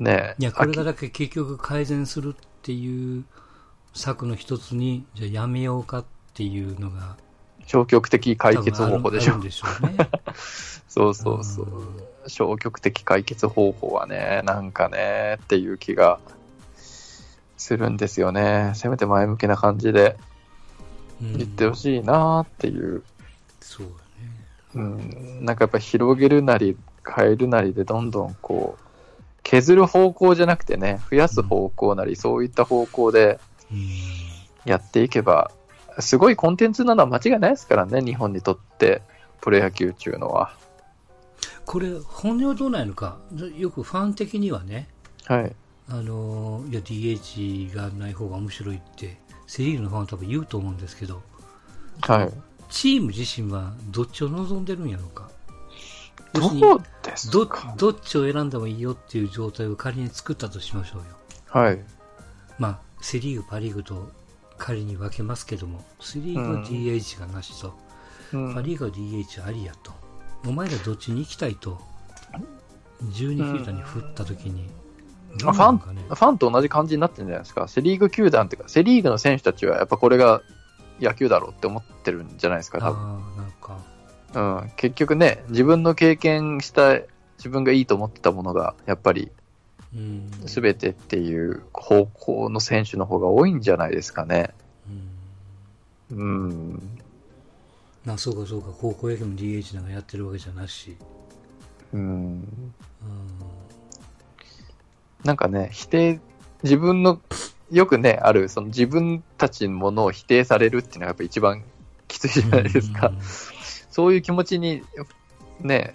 ねいや、これがだけ結局改善するっていう策の一つに、じゃあやめようかっていうのが、消極的解決方法でしょうね。そうそうそう。消極的解決方法はね、なんかね、っていう気がするんですよね。せめて前向きな感じでうん。言ってほしいなっていう。そうだね。うん、なんかやっぱ広げるなり変えるなりでどんどんこう、削る方向じゃなくてね、増やす方向なり、そういった方向でうん。やっていけば、すごいコンテンツなのは間違いないですからね、日本にとって、プロ野球っていうのは。これ、本音はどうなんのか。よくファン的にはね、はい。あのいや DH がない方が面白いってセ・リーグのファンは多分言うと思うんですけどはい。チーム自身はどっちを望んでるんやろうかどうですどか。どっちを選んでもいいよっていう状態を仮に作ったとしましょうよ。はい。まあセ・リーグパ・リーグと仮に分けますけどもセ・リーグは DH がなしと、うん。パ・リーグは DH ありやと。お前らどっちに行きたいと12球団に振った時に、どあファン、うなのかね。ファンと同じ感じになってるんじゃないですか。セリーグ球団っていうか、セリーグの選手たちはやっぱこれが野球だろうって思ってるんじゃないですか、多分。ああなんかうん。結局ね、自分の経験した、自分がいいと思ってたものが、やっぱりうん全てっていう方向の選手の方が多いんじゃないですかね。うんうん。まあそうかそうか高校野球も DH なんかやってるわけじゃなし、うん。うん、なんかね、否定、自分の、よくね、ある、その自分たちのものを否定されるっていうのがやっぱ一番きついじゃないですか。うんそういう気持ちに、ね、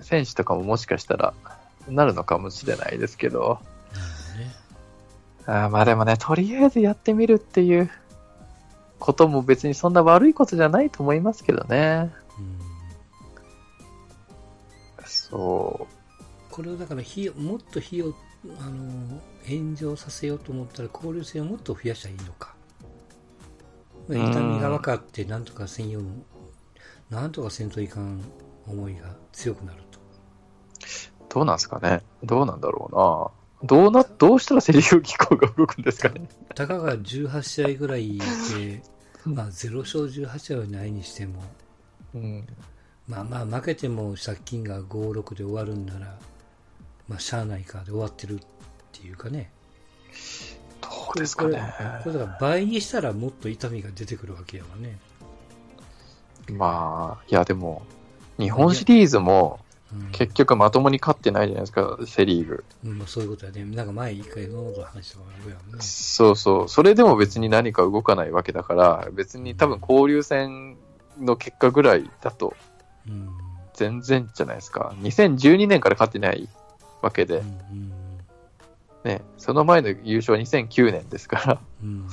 選手とかももしかしたらなるのかもしれないですけど、あーまあでもね、とりあえずやってみるっていうことも別にそんな悪いことじゃないと思いますけどね。うん。そこれをだからもっと費用あの炎上させようと思ったら交流戦をもっと増やしたらいいのか。まあ痛みが分かってなんとかせんようになんとかせんといかん思いが強くなるとう、どうなんですかね？どうなんだろうな。どうな、どうしたらセリフ機構が動くんですかね？たかが18試合ぐらいで、まあ、0勝18試合はないにしてもうん。まあまあ負けても借金が5、6で終わるんなら、まあしゃあないかで終わってるっていうかね。どうですかね。これだから倍にしたらもっと痛みが出てくるわけやわね。まあ、いやでも、日本シリーズもうん、結局まともに勝ってないじゃないですか、セリーグ。うんまあ、そういうことやね。なんか前一回その話したからあるやんね。そうそう。それでも別に何か動かないわけだから、別に多分交流戦の結果ぐらいだとうん。全然じゃないですか。2012年から勝ってないわけで、うんうんね、その前の優勝は2009年ですから、うん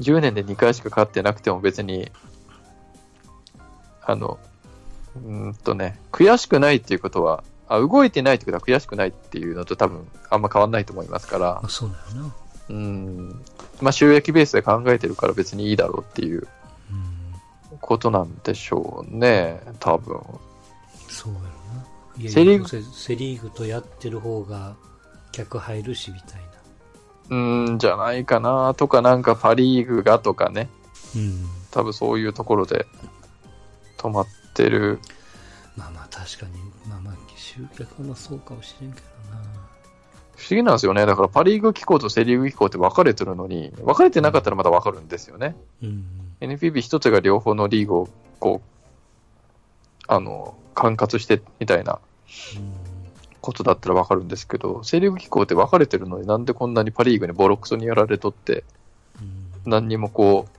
10年で2回しか勝ってなくても別に、あの、うーんとね、悔しくないっていうことは、あ動いてないってことは悔しくないっていうのと多分あんま変わんないと思いますからま、あ、そうなのな。うん、まあ収益ベースで考えてるから別にいいだろうっていううん。ことなんでしょうね、多分。そうやろな。セリーグセセリーグとやってる方が客入るしみたいな。うーん、じゃないかなとか、なんかパリーグがとかね、うん。多分そういうところで止まってる。まあまあ確かに、まあまあ集客もそうかもしれんけどな。不思議なんですよね。だからパリーグ機構とセリーグ機構って分かれてるのに、分かれてなかったらまだ分かるんですよね。うん。NPB 一つが両方のリーグを、こう、あの、管轄してみたいなうんことだったら分かるんですけど、セリーグ機構って分かれてるのになんでこんなにパリーグにボロクソにやられとって、うん何にもこう、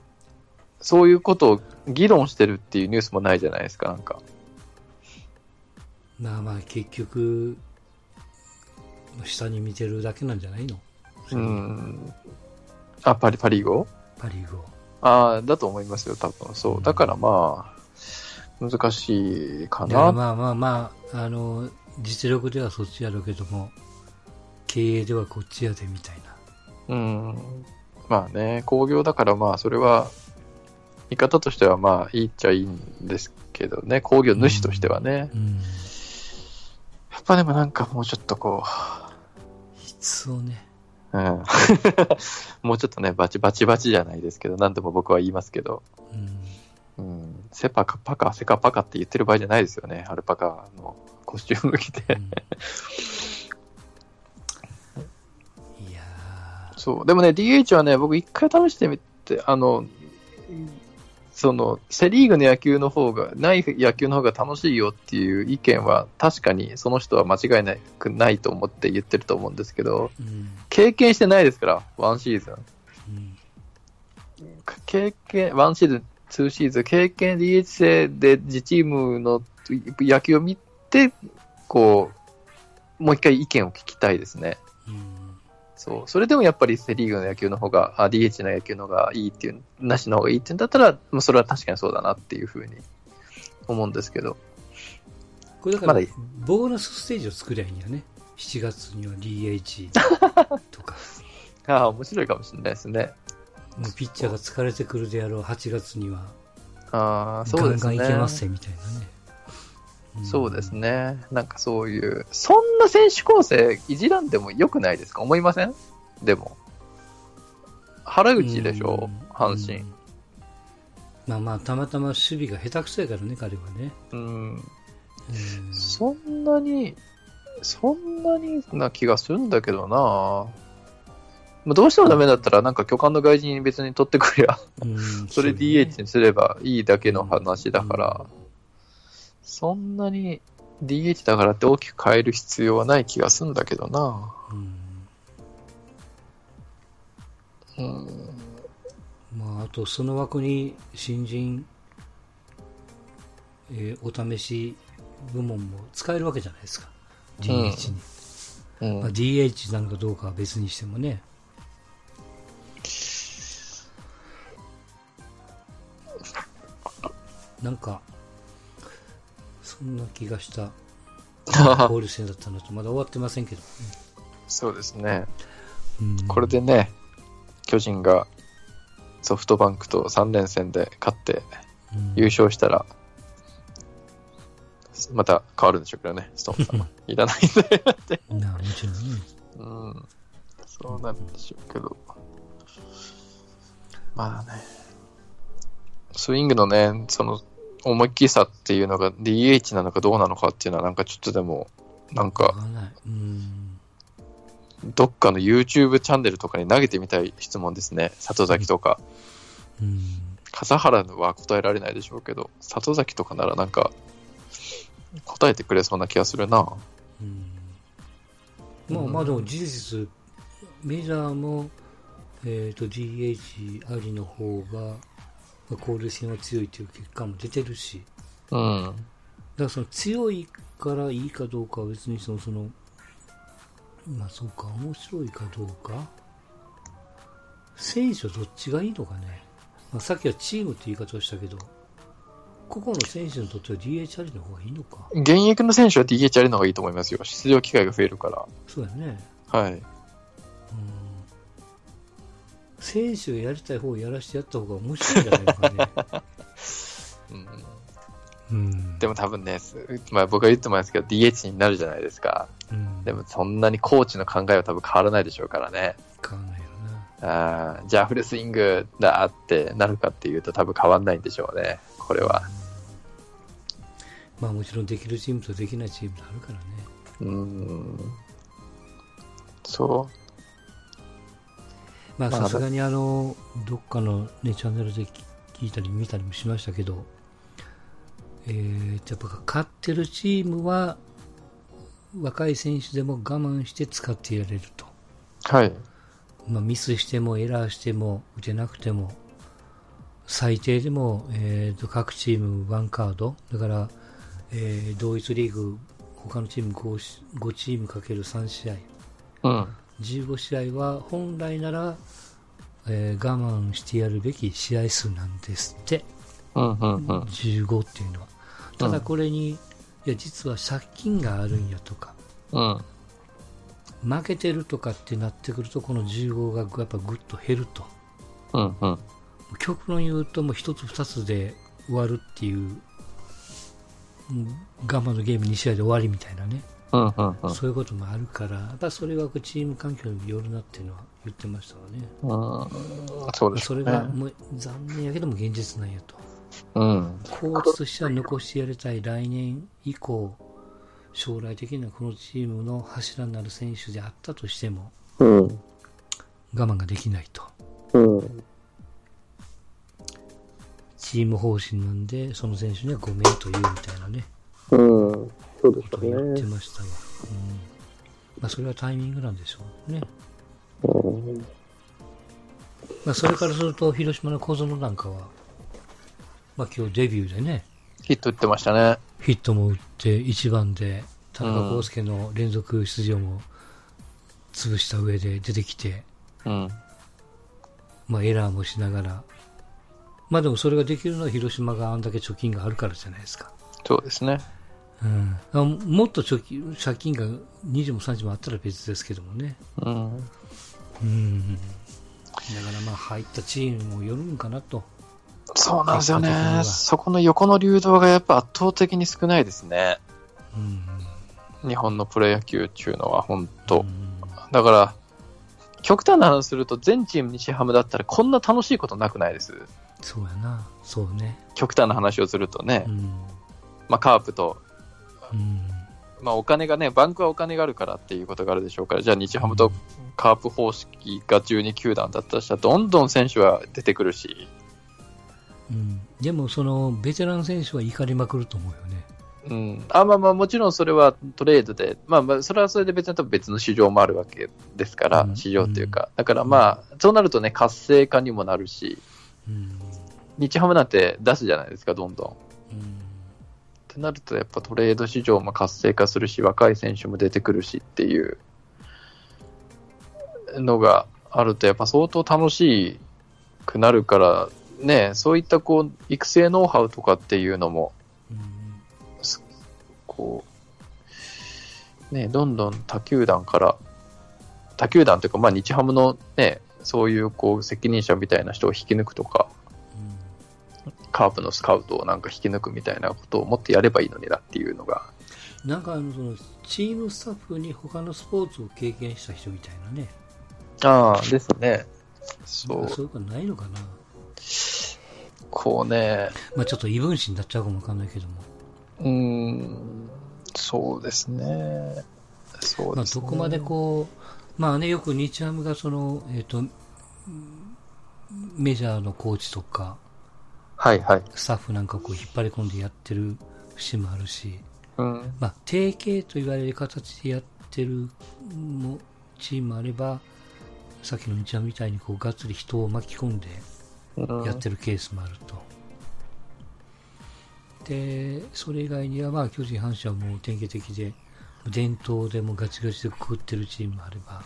そういうことを議論してるっていうニュースもないじゃないですか、なんか。まあまあ結局、下に見てるだけなんじゃないの？うん。あ、パリ、パリーグをパ・リーグを。ああ、だと思いますよ、多分。そう。だからまあ、難しいかな。まあまあまあ、あの、実力ではそっちやろうけども、経営ではこっちやでみたいな。うん。まあね、工業だからまあ、それは、見方としてはまあ、いいっちゃいいんですけどね、工業主としてはね。うん。やっぱでもなんかもうちょっとこ質をね。うん。もうちょっとね、バチバチバチじゃないですけど、何でも僕は言いますけど、うん。うん、セパカパカ、セカパカって言ってる場合じゃないですよね、アルパカのコスチューム着て。いやそう。でもね、DH はね、僕一回試してみて、あの、その、セリーグの野球の方が、ない野球の方が楽しいよっていう意見は、確かにその人は間違いなくないと思って言ってると思うんですけど、ーうん。経験してないですから、ワンシーズン。うん。経験、ワンシーズン、ツーシーズン、経験 DH 制で自チームの野球を見て、こう、もう一回意見を聞きたいですね。うん。そう。それでもやっぱりセリーグの野球の方が、あ DH の野球の方がいいっていう、なしの方がいいっていうんだったら、まあ、それは確かにそうだなっていうふうに思うんですけど。これだから、まだボーナスステージを作りゃいいんやね。7月には DH とか、ああ、面白いかもしれないですね。もうピッチャーが疲れてくるであろう8月には、ああ、そうですね。ガンガンいけますぜみたいなね。んそうですね。なんかそういう、そんな選手構成いじらんでもよくないですか？思いません？でも。原口でしょ？うん。阪神。うん。まあまあ、たまたま守備が下手くそやからね、彼はね。うん。うん。そんなに、そんなにな気がするんだけどな。まあどうしてもダメだったら、なんか巨漢の外人に別に取ってくりゃ、うん。それ DH にすればいいだけの話だから、そんなに DH だからって大きく変える必要はない気がするんだけどなうんうん。まあ、あとその枠に新人、えーお試し部門も使えるわけじゃないですか。DH に。うんまあ、DH なのかどうかは別にしてもね。なんか、そんな気がした 交流戦だったなと、まだ終わってませんけど。そうですね。うんこれでね、巨人がソフトバンクと3連戦で勝ってうん優勝したら、また変わるんでしょうけどね、ストーンさんは。いらないんだよって。なもちろんね。うん。そうなんでしょうけど。まあね。スイングのね、その、思いっきりさっていうのが DH なのかどうなのかっていうのはなんかちょっとでも、なんか。どっかの YouTube チャンネルとかに投げてみたい質問ですね。里崎とか。うん。笠原は答えられないでしょうけど、里崎とかならなんか、答えてくれそうな気がするな。うんまあまあでも事実、メジャーも、えー、と DH ありの方が、まあ交流戦は強いという結果も出てるし、うん。だからその強いからいいかどうかは別にその、その、まあそうか、面白いかどうか、選手はどっちがいいのかね。まあ、さっきはチームって言い方をしたけど、個々の選手にとっては DH ありの方がいいのか。現役の選手は DH ありの方がいいと思いますよ。出場機会が増えるから。そうやね。はい。うん選手がやりたい方をやらしてやった方が面白いんじゃないのかね。うん、うん。でも多分ね、すまあ僕が言ってますけど、DH になるじゃないですか。うん、でもそんなにコーチの考えは多分変わらないでしょうからね。変わんないよな。あーじゃあフルスイングだってなるかっていうと多分変わんないんでしょうね。これは。まあもちろんできるチームとできないチームがあるからね。うん。そまあまあさすがにあの、どっかのね、チャンネルで聞いたり見たりもしましたけど、えー、やっぱ勝ってるチームは、若い選手でも我慢して使ってやれると。う。はい。まあ、ミスしてもエラーしても打てなくても最低でも、えーと各チーム1カードだから、えー同一リーグ他のチーム 5, し5チームかける3試合うん。15試合は本来なら、えー我慢してやるべき試合数なんですってうん、うん、うん。15っていうのはただこれに、いや実は借金があるんやとかうん。負けてるとかってなってくるとこの15がやっぱぐっと減るとうん、うん。極論言うともう一つ二つで終わるっていううん我慢のゲーム2試合で終わりみたいなねううんうんうんそういうこともあるから、やっぱそれはチーム環境にもよるなっていうのは言ってましたわね。うんそうでしそょうね。れがもう残念やけども現実なんやと。うん。コーチとしては残してやりたい来年以降、将来的にはこのチームの柱になる選手であったとしても、うん。我慢ができないと。うん。チーム方針なんで、その選手にはごめんと言うみたいなね、うん。そうでことを言ってましたわ。うん。まあ、それはタイミングなんでしょうね。うん。まあ、それからすると、広島の小園なんかは、まあ、今日デビューでね、ヒット打ってましたね。ヒットも打って、1番で、田中康介の連続出場も潰した上で出てきて、うん。まあ、エラーもしながら、まあでもそれができるのは広島があんだけ貯金があるからじゃないですか。そうですね。うん、あもっと貯金借金が20も30もあったら別ですけどもね。うん。うん。だからまあ入ったチームもよるんかなと。そうなんですよね。そこの横の流動がやっぱ圧倒的に少ないですね。うん。日本のプロ野球っていうのは本当。うんだから、極端な話すると全チーム日ハムだったらこんな楽しいことなくないです。そうやな。そうね。極端な話をするとねう。ん。まあカープと、うん。まあお金がね、バンクはお金があるからっていうことがあるでしょうから、じゃあ日ハムとカープ方式が12球団だったとしたら、どんどん選手は出てくるし、うん。でもそのベテラン選手は怒りまくると思うよね。うん、あまあまあもちろんそれはトレードで、まあまあそれはそれで別に多分別の市場もあるわけですから、うん市場っていうか、だからまあ、そうなるとね、活性化にもなるし、うん。日ハムなんて出すじゃないですか、どんどん。っうん。てなると、やっぱトレード市場も活性化するし、若い選手も出てくるしっていうのがあると、やっぱ相当楽しくなるから、ね、そういったこう育成ノウハウとかっていうのも、うんこう、ね、どんどん他球団から、他球団というか、まあ、日ハムのね、そういうこう責任者みたいな人を引き抜くとか、カープのスカウトをなんか引き抜くみたいなことをもっとやればいいのになっていうのが、なんかあのそのチームスタッフに他のスポーツを経験した人みたいなね。ああ、ですね。そう、そういうことないのかな。こうね、まあちょっと異分子になっちゃうかもわかんないけども。うーん、そうですね。そうまあですね。どこまでこう、まあね、よく日ハムがその、えっ、と、うんメジャーのコーチとか、はいはい。スタッフなんかをこう引っ張り込んでやってる節もあるし、うん。まあ提携と言われる形でやってるもチームもあれば、さっきの日ハムみたいにこうがっつり人を巻き込んでうんやってるケースもあると。で、それ以外には、まあ、巨人、阪神はもう典型的で、伝統でもガチガチでくくってるチームもあれば、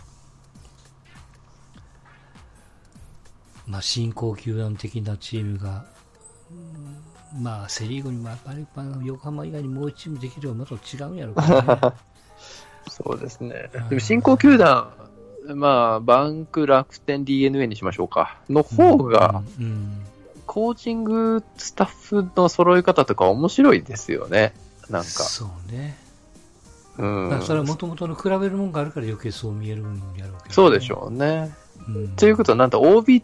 まあ、新興球団的なチームが、うんまあ、セ・リーグにもやっぱり、まあ、横浜以外にもう1チームできればまた違うんやろうからね。そうですねうん。でも新興球団、まあ、バンク、楽天、DNA にしましょうか。の方が、うん、うんコーチングスタッフの揃い方とか面白いですよね。なんか。そうね。うんまあ、それはもともとの比べるもんがあるから余計そう見えるんやろうけど、ね。そうでしょうね。うん。ということは、なんだ、OB、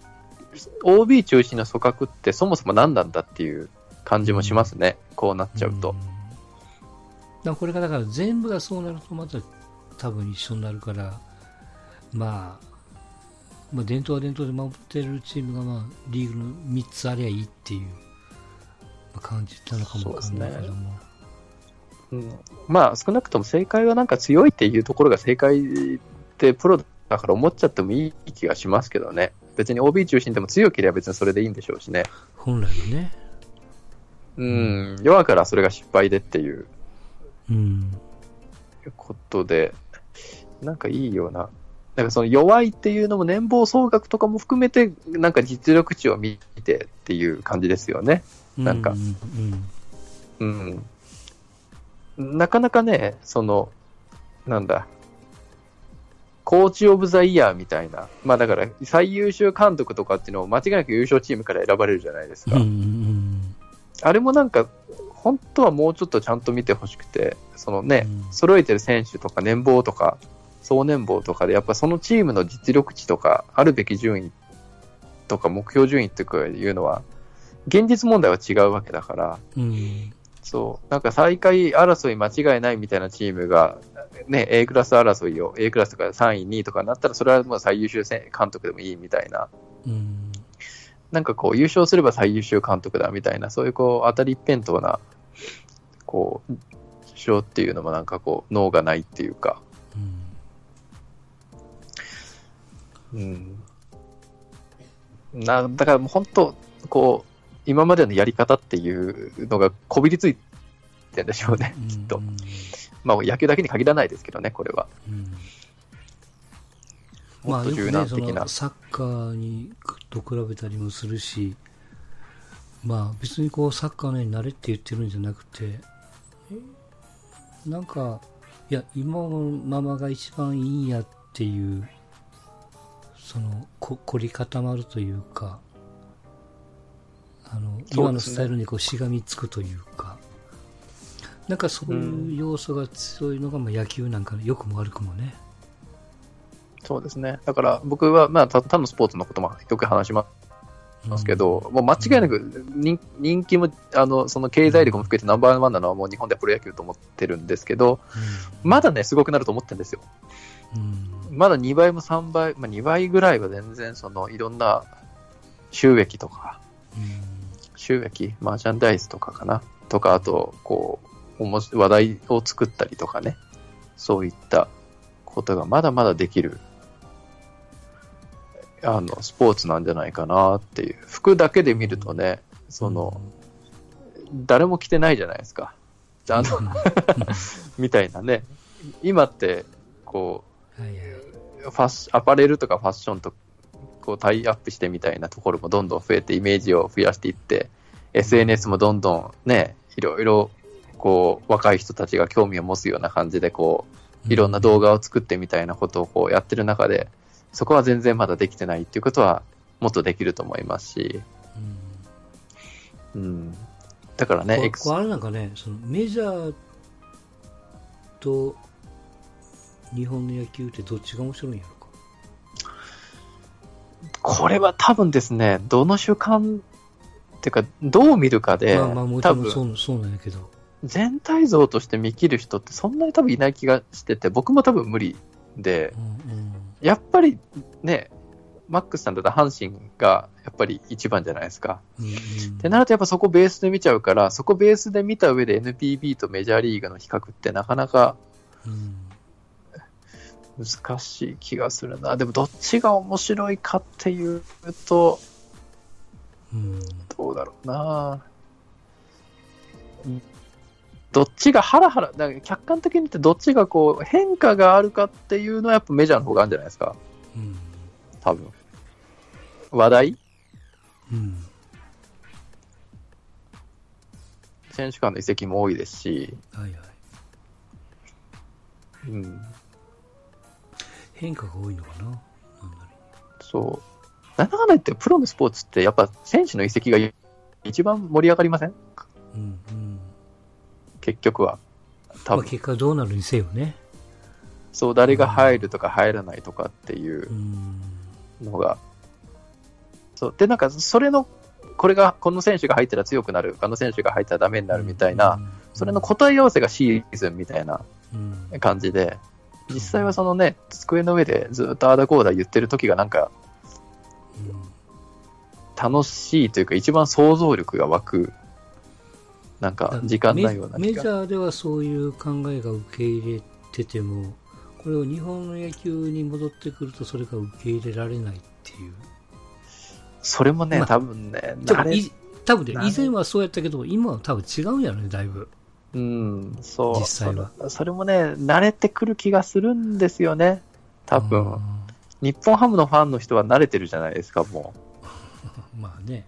OB 中心の組閣ってそもそも何なんだっていう感じもしますね。こうなっちゃうとん。だからこれがだから全部がそうなるとまた多分一緒になるから、まあ、まあ伝統は伝統で守ってるチームがまあリーグの3つありゃいいっていうまあ感じなのかもわかんないけども。うんまあ、少なくとも正解はなんか強いっていうところが正解ってプロだから思っちゃってもいい気がしますけどね。別に OB 中心でも強ければ別にそれでいいんでしょうしね。本来はね。うん、弱からそれが失敗でっていううん。ことで、なんかいいような。なんかその弱いっていうのも年俸総額とかも含めて、なんか実力値を見てっていう感じですよね。なんかうんうんうん。なかなかね、その、なんだ、コーチオブザイヤーみたいな、まあだから最優秀監督とかっていうのを間違いなく優勝チームから選ばれるじゃないですうん。うか。んうんあれもなんか、本当はもうちょっとちゃんと見てほしくて、そのね、うん揃えてる選手とか年俸とか、総年俸とかで、やっぱそのチームの実力値とか、あるべき順位とか目標順位とかいうのは、現実問題は違うわけだから、うん。そう、なんか最下位争い間違いないみたいなチームが、ね、A クラス争いを、A クラスとか3位、2位とかになったら、それはもう最優秀監督でもいいみたいな、うん。なんかこう、優勝すれば最優秀監督だみたいな、そういうこう、当たり一辺倒な、こう、主張っていうのもなんかこう、脳がないっていうか、うん。な、だからもう本当、こう、今までのやり方っていうのがこびりついてんでしょうね、うんきっと。まあ野球だけに限らないですけどね、これは。うんまあ、もっと柔よくね、そ軟的な。のサッカーにと比べたりもするし、まあ別にこうサッカーのようになれって言ってるんじゃなくて、えなんか、いや、今のままが一番いいんやっていう、その、こ凝り固まるというか、あの、今のスタイルにこうしがみつくというか、なんかそういう要素が強いのが、まあ野球なんかの良くも悪くもね。そうですね。だから僕は、まあ、他他のスポーツのこともよく話しますけど、もう間違いなく人人気も、あの、その経済力も含めてナンバーワンなのはもう日本ではプロ野球と思ってるんですけど、うん、まだね、すごくなると思ってるんですよ。うん、まだ2倍も3倍、まあ、2倍ぐらいは全然そのいろんな収益とか、収益、マーチャンダイズとかかな、とか、あと、こう、話題を作ったりとかね、そういったことがまだまだできる、あの、スポーツなんじゃないかなっていう。服だけで見るとね、その、誰も着てないじゃないですか。あの、うん、みたいなね。今って、こ。う、ファッシアパレルとかファッションとこうタイアップしてみたいなところもどんどん増えて、イメージを増やしていって、SNS もどんどんね、いろいろ、こう、若い人たちが興味を持つような感じで、こう、いろんな動画を作ってみたいなことをこうやってる中で、そこは全然まだできてないっていうことは、もっとできると思いますし、うんうん。だからね、こあれなんかね、そのメジャーと日本の野球ってどっちが面白いんやろか。これは多分ですね、どの習慣っていうか、どう見るかで、まあまあもち多分ろんそうそうなんやけど。全体像として見切る人ってそんなに多分いない気がしてて、僕も多分無理で、うんやっぱりね、マックスさんだったら阪神がやっぱり一番じゃないですか。うん。うんってなるとやっぱそこベースで見ちゃうから、そこベースで見た上で NPB とメジャーリーグの比較ってなかなかうん難しい気がするな。でもどっちが面白いかっていうと、うんどうだろうな。どっちがハラハラ、だから客観的に見てどっちがこう変化があるかっていうのはやっぱメジャーの方があるんじゃないですか。うん多分。話題？うん選手間の移籍も多いですし、はいはい。うん、変化が多いのかな？なんだそう。なんだかんだ言ってプロのスポーツってやっぱ選手の移籍が一番盛り上がりません？うん。結局は。多まあ分、結果どうなるにせよね。そう、誰が入るとか入らないとかっていううん。のが。そう。で、なんか、それの、これが、この選手が入ったら強くなる、あの選手が入ったらダメになるみたいな、それの答え合わせがシーズンみたいなうん感じで、実際はそのね、机の上でずっとあーだこーだ言ってる時がなんか楽しいというか一番想像力が湧く、なんか時間なようなメ。ジャーではそういう考えが受け入れてても、これを日本の野球に戻ってくるとそれが受け入れられないっていう。それもね、まあ多分ね、多分ね以前はそうやったけど、今は多分違うんやろね、だいぶ。うん、そう。実際はそれそれもね、慣れてくる気がするんですよね。多分。あ日本ハムのファンの人は慣れてるじゃないですか、もー まあね。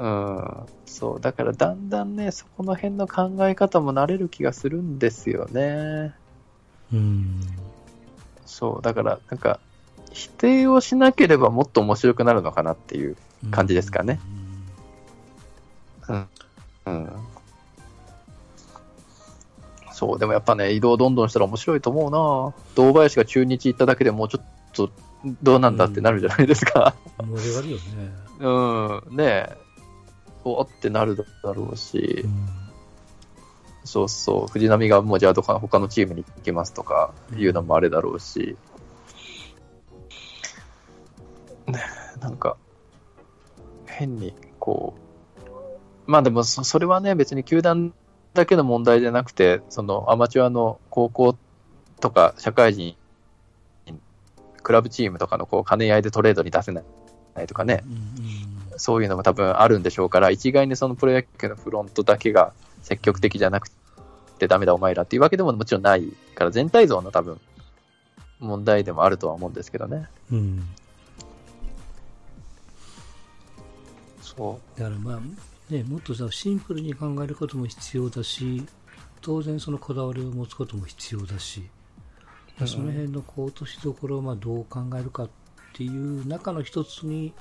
う。うん。そう。だからだんだんね、そこの辺の考え方も慣れる気がするんですよね。うん。そう。だから、なんか、否定をしなければもっと面白くなるのかなっていう。感じですかねうん。そう、でもやっぱね、移動どんどんしたら面白いと思うな堂林が中日行っただけでもうちょっと、どうなんだってなるじゃないですか。盛り上がるよね。うん、ねえ、おってなるだろうし。う、ん。そうそう、藤波がもうじゃあ他のチームに行きますとかいうのもあれだろうし、なんか、変に、こう、まあでもそ、それはね、別に球団だけの問題じゃなくて、そのアマチュアの高校とか社会人、クラブチームとかのこう兼ね合いでトレードに出せないとかね、うんうんそういうのも多分あるんでしょうから、一概にそのプロ野球のフロントだけが積極的じゃなくてダメだお前らっていうわけでももちろんないから、全体像の多分問題でもあるとは思うんですけどね。うんそだからまあ、ね、もっとさシンプルに考えることも必要だし、当然そのこだわりを持つことも必要だし、うんその辺のこう落としどころをまあどう考えるかっていう中の一つに、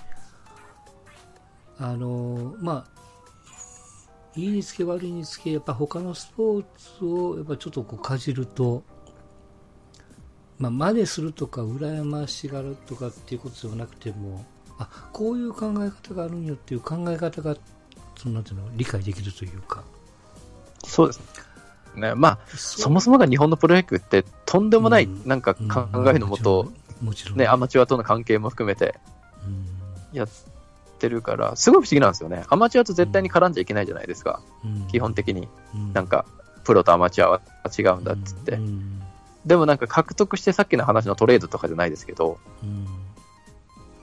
あのまあ、いいにつけ悪いにつけ、やっぱ他のスポーツをやっぱちょっとこうかじると、まあ、真似するとか、羨ましがるとかっていうことではなくても、あこういう考え方があるんよっていう考え方が、そのなんていうの、理解できるというか。うそうですね。まあ、そそもそもが日本のプロ野球ってとんでもないうん。なんか考えのもと、もちろん、ね、アマチュアとの関係も含めてうん。やってるから、すごい不思議なんですよね。アマチュアと絶対に絡んじゃいけないじゃないですか、うん基本的に。うんなんか、プロとアマチュアは違うんだっつって。うんでもなんか獲得してさっきの話のトレードとかじゃないですけど、うん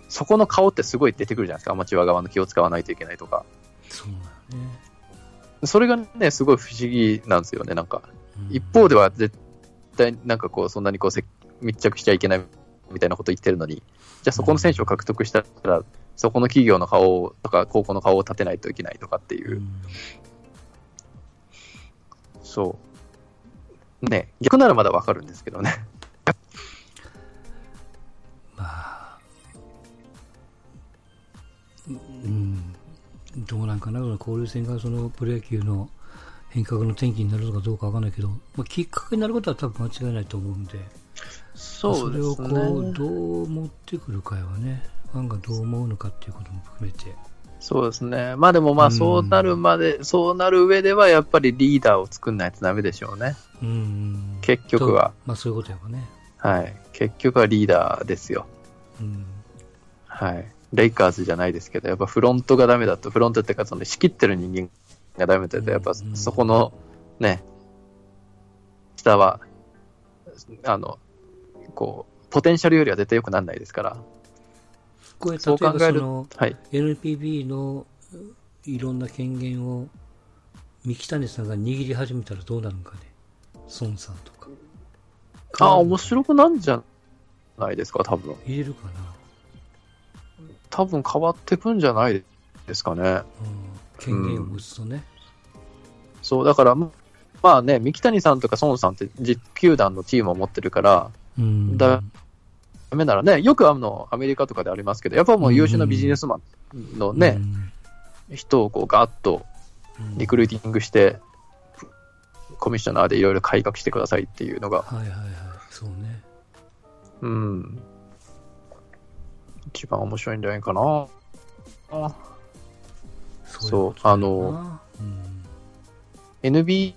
そこの顔ってすごい出てくるじゃないですか、アマチュア側の気を使わないといけないとか。そうだよね。それがね、すごい不思議なんですよね、なんか。うん一方では絶対なんかこう、そんなにこうせ密着しちゃいけないみたいなこと言ってるのに、じゃあそこの選手を獲得したら、そこの企業の顔とか高校の顔を立てないといけないとかっていう。う、ん。そう。ね、逆ならまだわかるんですけどね。まあ、うん、どうなんかな、交流戦がそのプロ野球の変革の転機になるのかどうかわかんないけど、まあ、きっかけになることは多分間違いないと思うんで、それをこう、どう持ってくるかやはね、ファンがどう思うのかっていうことも含めて、そうですね。まあでもまあうんそうなるまで、そうなる上ではやっぱりリーダーを作んないとダメでしょうね。うん、結局はとまあそういうことやわね。はい。結局はリーダーですよ。うんはい。レイカーズじゃないですけど、やっぱフロントがダメだと、フロントっていうかその仕切ってる人間がダメだと、やっぱうんそこのね、下は、あの、こう、ポテンシャルよりは絶対良くならないですから。これ例そうえば考えるそのはい。NPB のいろんな権限を三木谷さんが握り始めたらどうなるんかね。孫さんとか。ああ、面白くなんじゃないですか、多分。入れるかな。多分変わってくんじゃないですかね。うん、権限を持つとね。そう、だから、ままあね、三木谷さんとか孫さんって実球団のチームを持ってるから、うん。だダメならね、よくあの、アメリカとかでありますけど、やっぱもう優秀なビジネスマンのね、人をこうガーッとうん、リクルーティングして、コミッショナーでいろいろ改革してくださいっていうのが、はいはいはい。そうね。うん、一番面白いんじゃないかな。そうあの、うん、NBA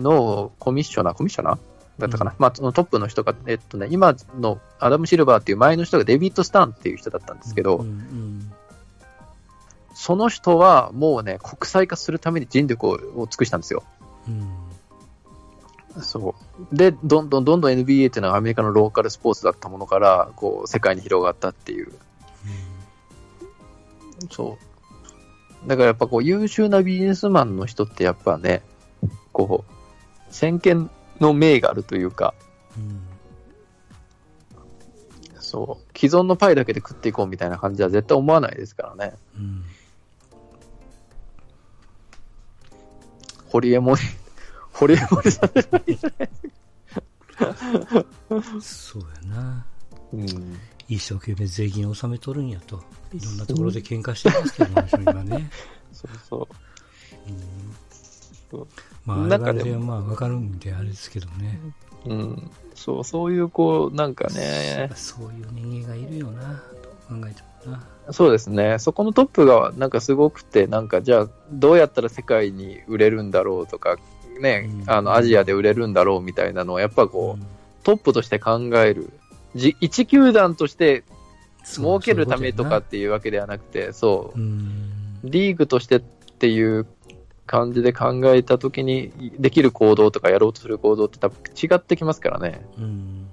のコミッショナー、コミッショナー？だったかな、まあ、そのトップの人が、えっとね、今のアダム・シルバーっていう前の人がデビッド・スタンっていう人だったんですけど、うんうんその人はもうね、国際化するために尽力をを尽くしたんですよ。うんそう。で、どんどんどんどん NBA っていうのはアメリカのローカルスポーツだったものから、こう、世界に広がったっていう。そう。だからやっぱこう、優秀なビジネスマンの人ってやっぱね、こう、先見の明があるというか、うんそう、既存のパイだけで食っていこうみたいな感じは絶対思わないですからね。うんホリエモン、ホリエモんじゃないじゃないそうやな。うん。一生懸命税金を納めとるんやと。いろんなところで喧嘩してますけどね、今ね。そうそう。うんまあ、なかでまあ、わかるんであれですけどね。うん。そう、そういう、こう、なんかねぱ、そういう人間がいるよな、と考えてもな。そうですね。そこのトップが、なんかすごくて、なんか、じゃあ、どうやったら世界に売れるんだろうとか、ね、うんあの、アジアで売れるんだろうみたいなのを、やっぱこう、トップとして考える。じ一球団として儲けるためとかっていうわけではなくて、そうう、ん。リーグとしてっていう感じで考えたときに、できる行動とかやろうとする行動って多分違ってきますからね。うん。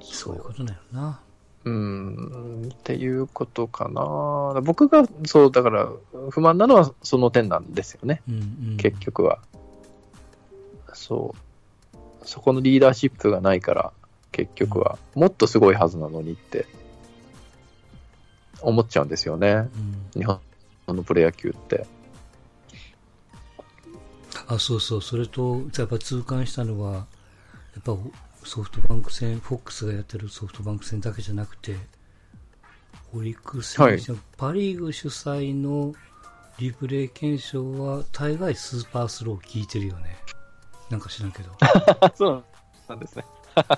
そういうことだよな。うん、っていうことかな。僕が、そう、だから、不満なのはその点なんですよね、うんうん。結局は。そう。そこのリーダーシップがないから、結局は。もっとすごいはずなのにって、思っちゃうんですよね。うん。日本のプロ野球って。あ、そうそう、それと、やっぱ痛感したのは、やっぱソフトバンク戦、フォックスがやってるソフトバンク戦だけじゃなくて、オリックス戦、はいパ・リーグ主催のリプレイ検証は、大概スーパースロー聞いてるよね。なんか知らんけど。そうなんですね。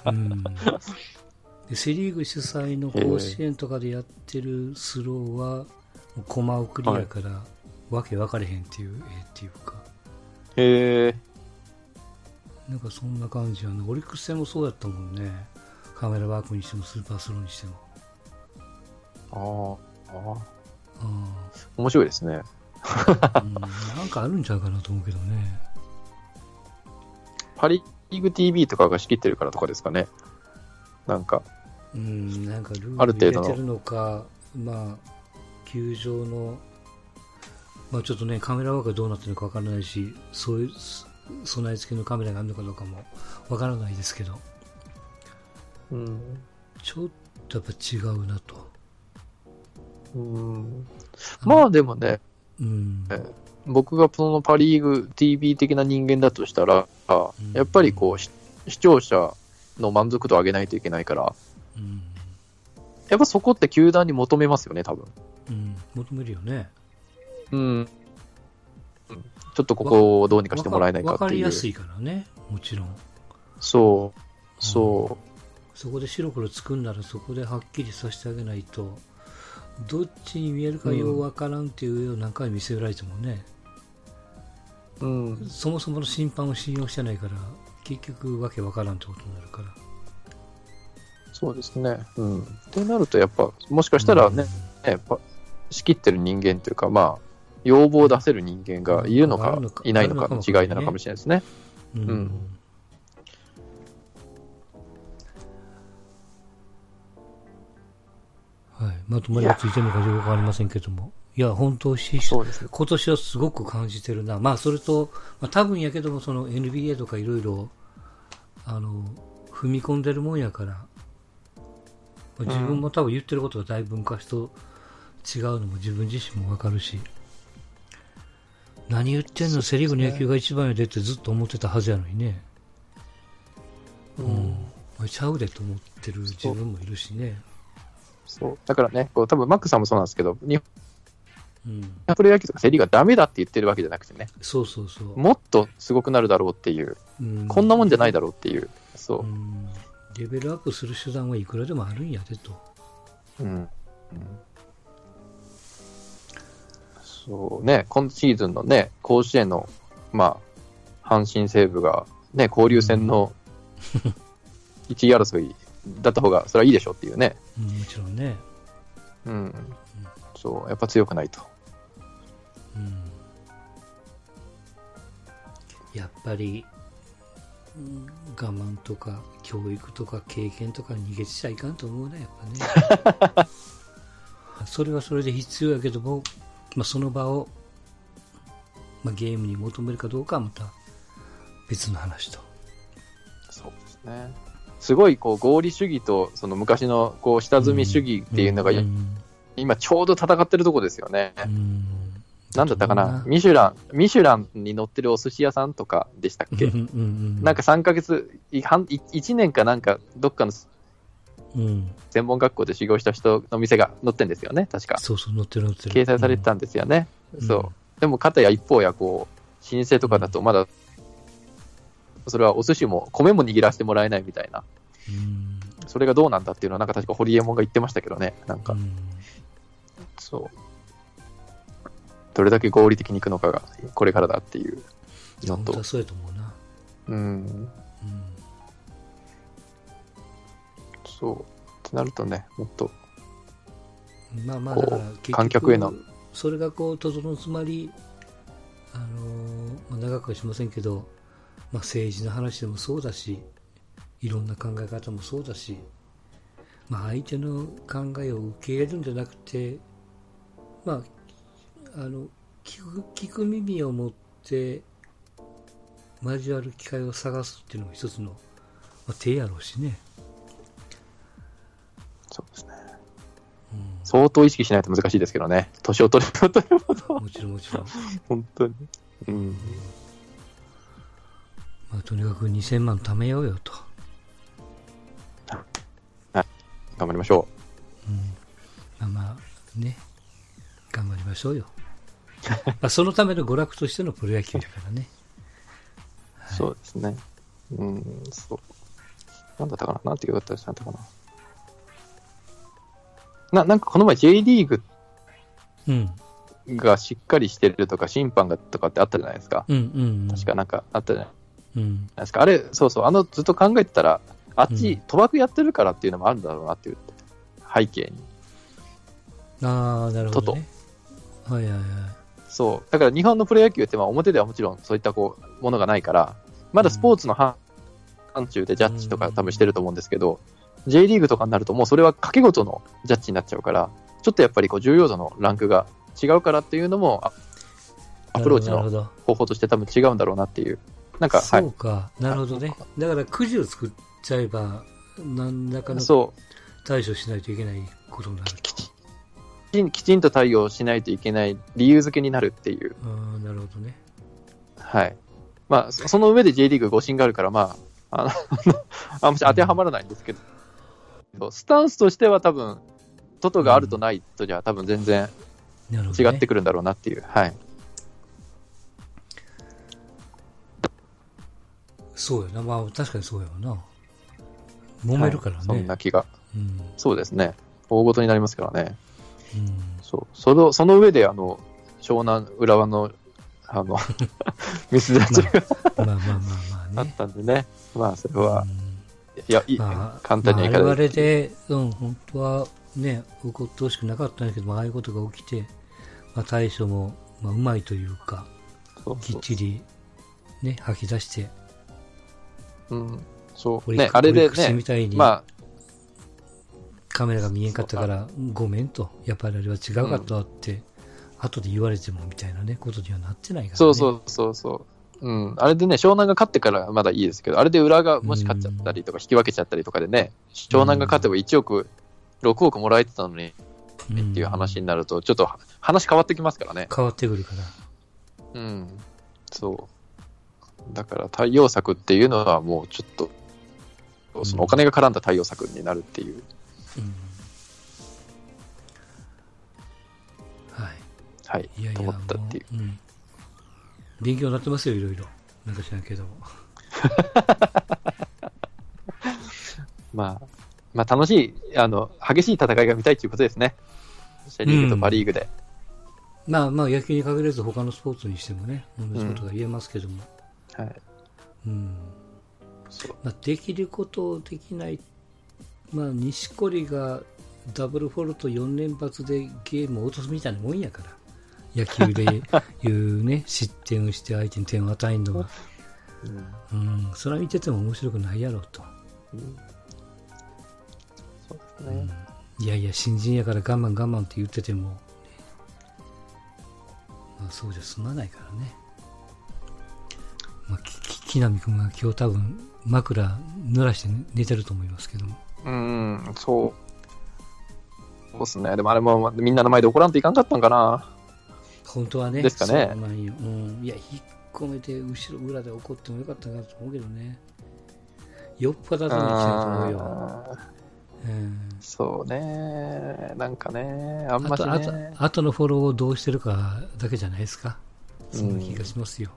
うん、でセ・リーグ主催の甲子園とかでやってるスローは、コマ送りやから、わけ分かれへんっていう、ええっていうか。へえ。なんかそんな感じやね。オリックス戦もそうやったもんね。カメラワークにしてもスーパースローにしても。あーあー。あ面白いですね。あ、うん、なんかあるんちゃうかなと思うけどね。パリーグ TV とかが仕切ってるからとかですかね。なんか、うん、なんかルある程度のール入れてるのか、まあ、球場の、まあちょっとね、カメラワークがどうなってるのかわからないし、そういうす備え付けのカメラがあるのかどうかもわからないですけど、うん。ちょっとやっぱ違うなと。うん、まあでもね、うん。僕がそのパリーグ TV 的な人間だとしたら、やっぱりこう、し視聴者の満足度を上げないといけないから、うん。やっぱそこって球団に求めますよね、多分。うん。求めるよね。うん。うんちょっとここをどうにかしてもらえないかわかっていう。りやすいからね、もちろん。そう。そそこで白黒作るならそこではっきりさせてあげないと、どっちに見えるかようわからんっていう絵を何回見せられてもね、う。うん。そもそもの審判を信用してないから、結局わけわからんってことになるから。そうですね。うん。ってなると、やっぱ、もしかしたらね、ねパ仕切ってる人間というか、まあ、要望を出せる人間がいるのかいないのかの違いなのかもしれないですね。うん。うんはい。まとまりがついてるのかどうかわかりませんけども。いや、本当し、そうですね。今年はすごく感じてるな。まあ、それと、まあ、多分やけども、その NBA とかいろいろ、あの、踏み込んでるもんやから、まあ自分も多分言ってることがだいぶ昔と違うのも自分自身もわかるし、何言ってんの、セリーグの野球が一番やでってずっと思ってたはずやのにね。うん。これちゃうでと思ってる自分もいるしね。そう。だからね、こう多分マックさんもそうなんですけど、日うん。本プロ野球とかセリーがダメだって言ってるわけじゃなくてね、そうそうそう。もっとすごくなるだろうっていう、うんこんなもんじゃないだろうっていう、そうんレベルアップする手段はいくらでもあるんやでと。う。うん。うんそうね、今シーズンのね、甲子園の、まあ、阪神西武が、ね、交流戦の1位争いだった方が、それはいいでしょっていうね。うん、もちろんね。うん。そう、やっぱ強くないと。うん、やっぱり、うん我慢とか教育とか経験とか逃げちゃいかんと思うな、やっぱね。それはそれで必要やけども、まあ、その場を、まあ、ゲームに求めるかどうかはまた別の話と。そうですね。すごい、こう、合理主義と、その昔の、こう、下積み主義っていうのが、うん今ちょうど戦ってるとこですよね。うんなんだったかな？ミシュラン、ミシュランに乗ってるお寿司屋さんとかでしたっけ？なんか3ヶ月、い半い1年かなんか、どっかのうん、専門学校で修行した人の店が載ってんですよね、確か。そうそう、乗ってる乗ってる。掲載されてたんですよね。うんそう。でも、片や一方や、こう、老舗とかだとまだ、それはお寿司も、米も握らせてもらえないみたいな。うん。それがどうなんだっていうのは、なんか確かホリエモンが言ってましたけどね。なんかう、んそう。どれだけ合理的にいくのかが、これからだっていうのと本当は。そうやと思うな。うん。そう。ってなるとね、もっと、まあまあ、だから結局、観客へのそれがこう、整うつまり、あのまあ、長くはしませんけど、まあ、政治の話でもそうだし、いろんな考え方もそうだし、まあ、相手の考えを受け入れるんじゃなくて、まあ、あの聞く聞く耳を持って交わる機会を探すっていうのも一つの、まあ、手やろうしね、そうですね。う相当意識しないと難しいですけどね。年を取れば取るほど、ん、もちろんもちろん、本当に。うん。まあ、とにかく2000万貯めようよと。頑張りましょうん、まあまあね、頑張りましょうよ。まあそのための娯楽としてのプロ野球だからね。う。そうですね。うん、そう。なんだったかな？なんて言うかったですなんだったかな？な、なんかこの前 J リーグうん。がしっかりしてるとか、審判がとかってあったじゃないですか。うんうんうん。確かなんかあったじゃないうん。ですか。あれ、そうそう、あのずっと考えてたら、あっち、うん賭博やってるからっていうのもあるんだろうなっていう背景に。ああ、なるほど、ね。はいはいはい。そう。だから日本のプロ野球ってまあ表ではもちろんそういったこうものがないから、まだスポーツの範範疇でジャッジとか多分してると思うんですけど、J リーグとかになるともうそれは掛け事のジャッジになっちゃうから、ちょっとやっぱりこう重要度のランクが違うからっていうのも、あアプローチの。方法として多分違うんだろうなっていう。なんか、そうか、なるほどね。だからくじを作っちゃえば、何らかのそう。対処しないといけないことになると。きちんきちんと対応しないといけない理由付けになるっていう。ああ、なるほどね。はい。まあ、そその上で J リーグ誤審があるから、まあ、あの あんまし当てはまらないんですけど、スタンスとしては多分、外があるとないとじゃ多分全然。違ってくるんだろうなっていう。はい。そうやな。まあ確かにそうやわな。揉めるからね。はいそんな気が。うん。そうですね。大ごとになりますからね。うん。そう。その、その上で、あの、湘南浦和の、あの、ミス立ちがまあまあまあまああっね。たんでね。まあ、それはう、んいや、いいまあ、簡単にはいかまあ、ない我々で、うん、本当はね、起こってほしくなかったんだけど、まあ、ああいうことが起きて、まあ、対処も、まあ、うまいというか、きそうそうっちり、ね、吐き出して、うん。そう。ね、あれでオリックスみね、たいに、まあ、カメラが見えんかったから、ごめんと、やっぱりあれは違うかったって、後で言われてもみたいなね、ことにはなってないからね。そうそうそうそう。うん。あれでね、湘南が勝ってからまだいいですけど、あれで浦和がもし勝っちゃったりとか、引き分けちゃったりとかでね、湘南が勝てば1億、6億もらえてたのに、うんっていう話になると、ちょっと話変わってきますからね。変わってくるから。うん。そう。だから対応策っていうのはもうちょっと、そのお金が絡んだ対応策になるっていう。うんはい。はい。いやいや、と思ったっていう。もううん。勉強になってますよ、いろいろ。なんか知らんけど。まあ、まあ楽しい、あの、激しい戦いが見たいっていうことですね。セリーグとパリーグで。まあまあ、野球に限らず他のスポーツにしてもね、同じことが言えますけども。はい。うん。まあ、できることできない。まあ、錦織がダブルフォルト4連発でゲームを落とすみたいなもんやから。野球でいうね、失点をして相手に点を与えるのは。うんうん。それは見てても面白くないやろうと。うんそうですね。うんいやいや、新人やから我慢我慢って言ってても、ねまあ、そうじゃ済まないからね。まあ、きき木南君が今日多分枕濡らして寝てると思いますけども。うん、そう。そうですね。でもあれもみんなの前で怒らんといかんかったんかな。本当はね、ですかねそうなんよ。うん。いや、引っ込めて後ろ裏で怒ってもよかったかなと思うけどね。よっぽど頭にきたと思うよ。うん。そうね。なんかね、あんましあと、あとね。、後のフォローをどうしてるかだけじゃないですか。そんな気がしますよ。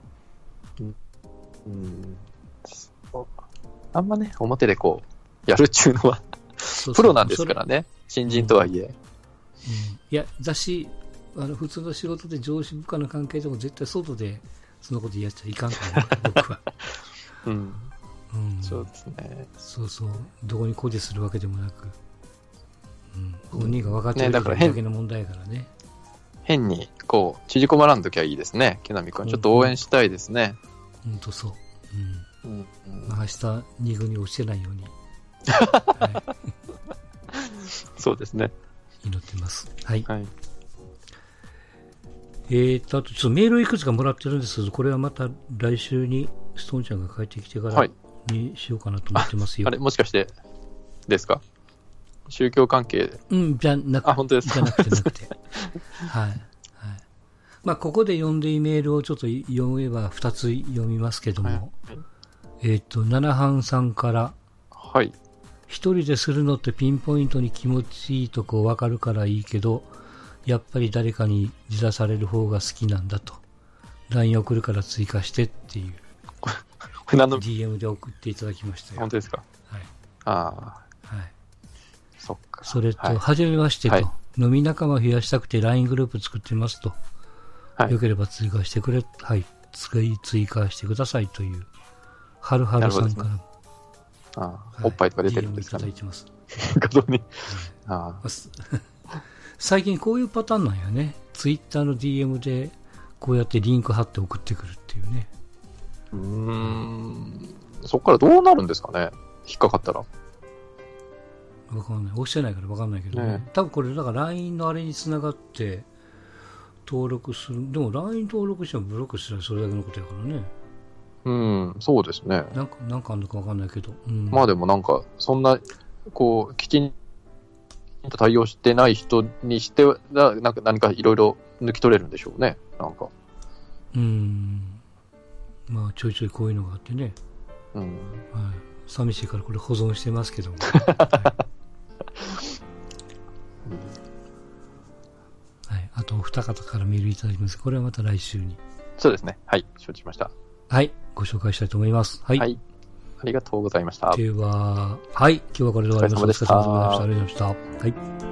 うん。そうあんまね、表でこう、やるっちゅうのは、プロなんですからね。新人とはいえ。うんいや、だし、あの普通の仕事で上司部下の関係でも絶対外でそのことやっちゃいかんと思う、僕は。うん。うん、そうですね。そうそう、どこに固辞するわけでもなく、うん、本人が分かってるねだから変だけの問題やからね。変に、こう、縮こまらんときはいいですね。木南くん。ちょっと応援したいですね。本当そう。うん。うん。うんまあ、明日、二軍に落ちてないように、は そうですね。い、祈ってます。はい。はい。えーと、あとちょっとメールいくつかもらってるんですけど、これはまた来週にストーンちゃんが帰ってきてからはいにしようかなと思ってますよ。あれ、もしかして、ですか？宗教関係？うん、じゃなくあ、本当ですかじゃなくてなくて。はい。はい。まあ、ここで読んでいいメールをちょっと読めば2つ読みますけども、はいえっ、と、七半さんから、はい。一人でするのってピンポイントに気持ちいいとこわかるからいいけど、やっぱり誰かに自打される方が好きなんだと。LINE 送るから追加してっていうこれ何の、DM で送っていただきましたよ。本当ですか？はい。ああ、はい。そっか。それと、はいはじめましてと、はい飲み仲間増やしたくて LINE グループ作ってますと。はいよければ追加してくれ、はい。追追加してくださいという、はるはるさんからも、ああはいおっぱいとか出てるんですか DM いただねい。てます。画像に。あまあす最近こういうパターンなんやね。ツイッターの DM で、こうやってリンク貼って送ってくるっていうね。あ。うーん。そっからどうなるんですかね？引っかかったら。わかんない。押してないからわかんないけどね。ね多分これ、だから LINE のあれにつながって、登録する。でも LINE 登録してもブロックしたらそれだけのことやからね。うん、そうですね。なんか、なんかあんのかわかんないけど。うん、まあでもなんか、そんな、こう、きちんと対応してない人にしては、なんか何かいろいろ抜き取れるんでしょうね。なんか。うん。まあ、ちょいちょいこういうのがあってね。うん。はい。寂しいからこれ保存してますけども。はい。はい。あと、お二方からメールいただきます。これはまた来週に。そうですね。はい。承知しました。はい。ご紹介したいと思います。はい。はい。ありがとうございました。では、はい。今日はこれで終わりましたお疲れ様でした。ありがとうございました。はい。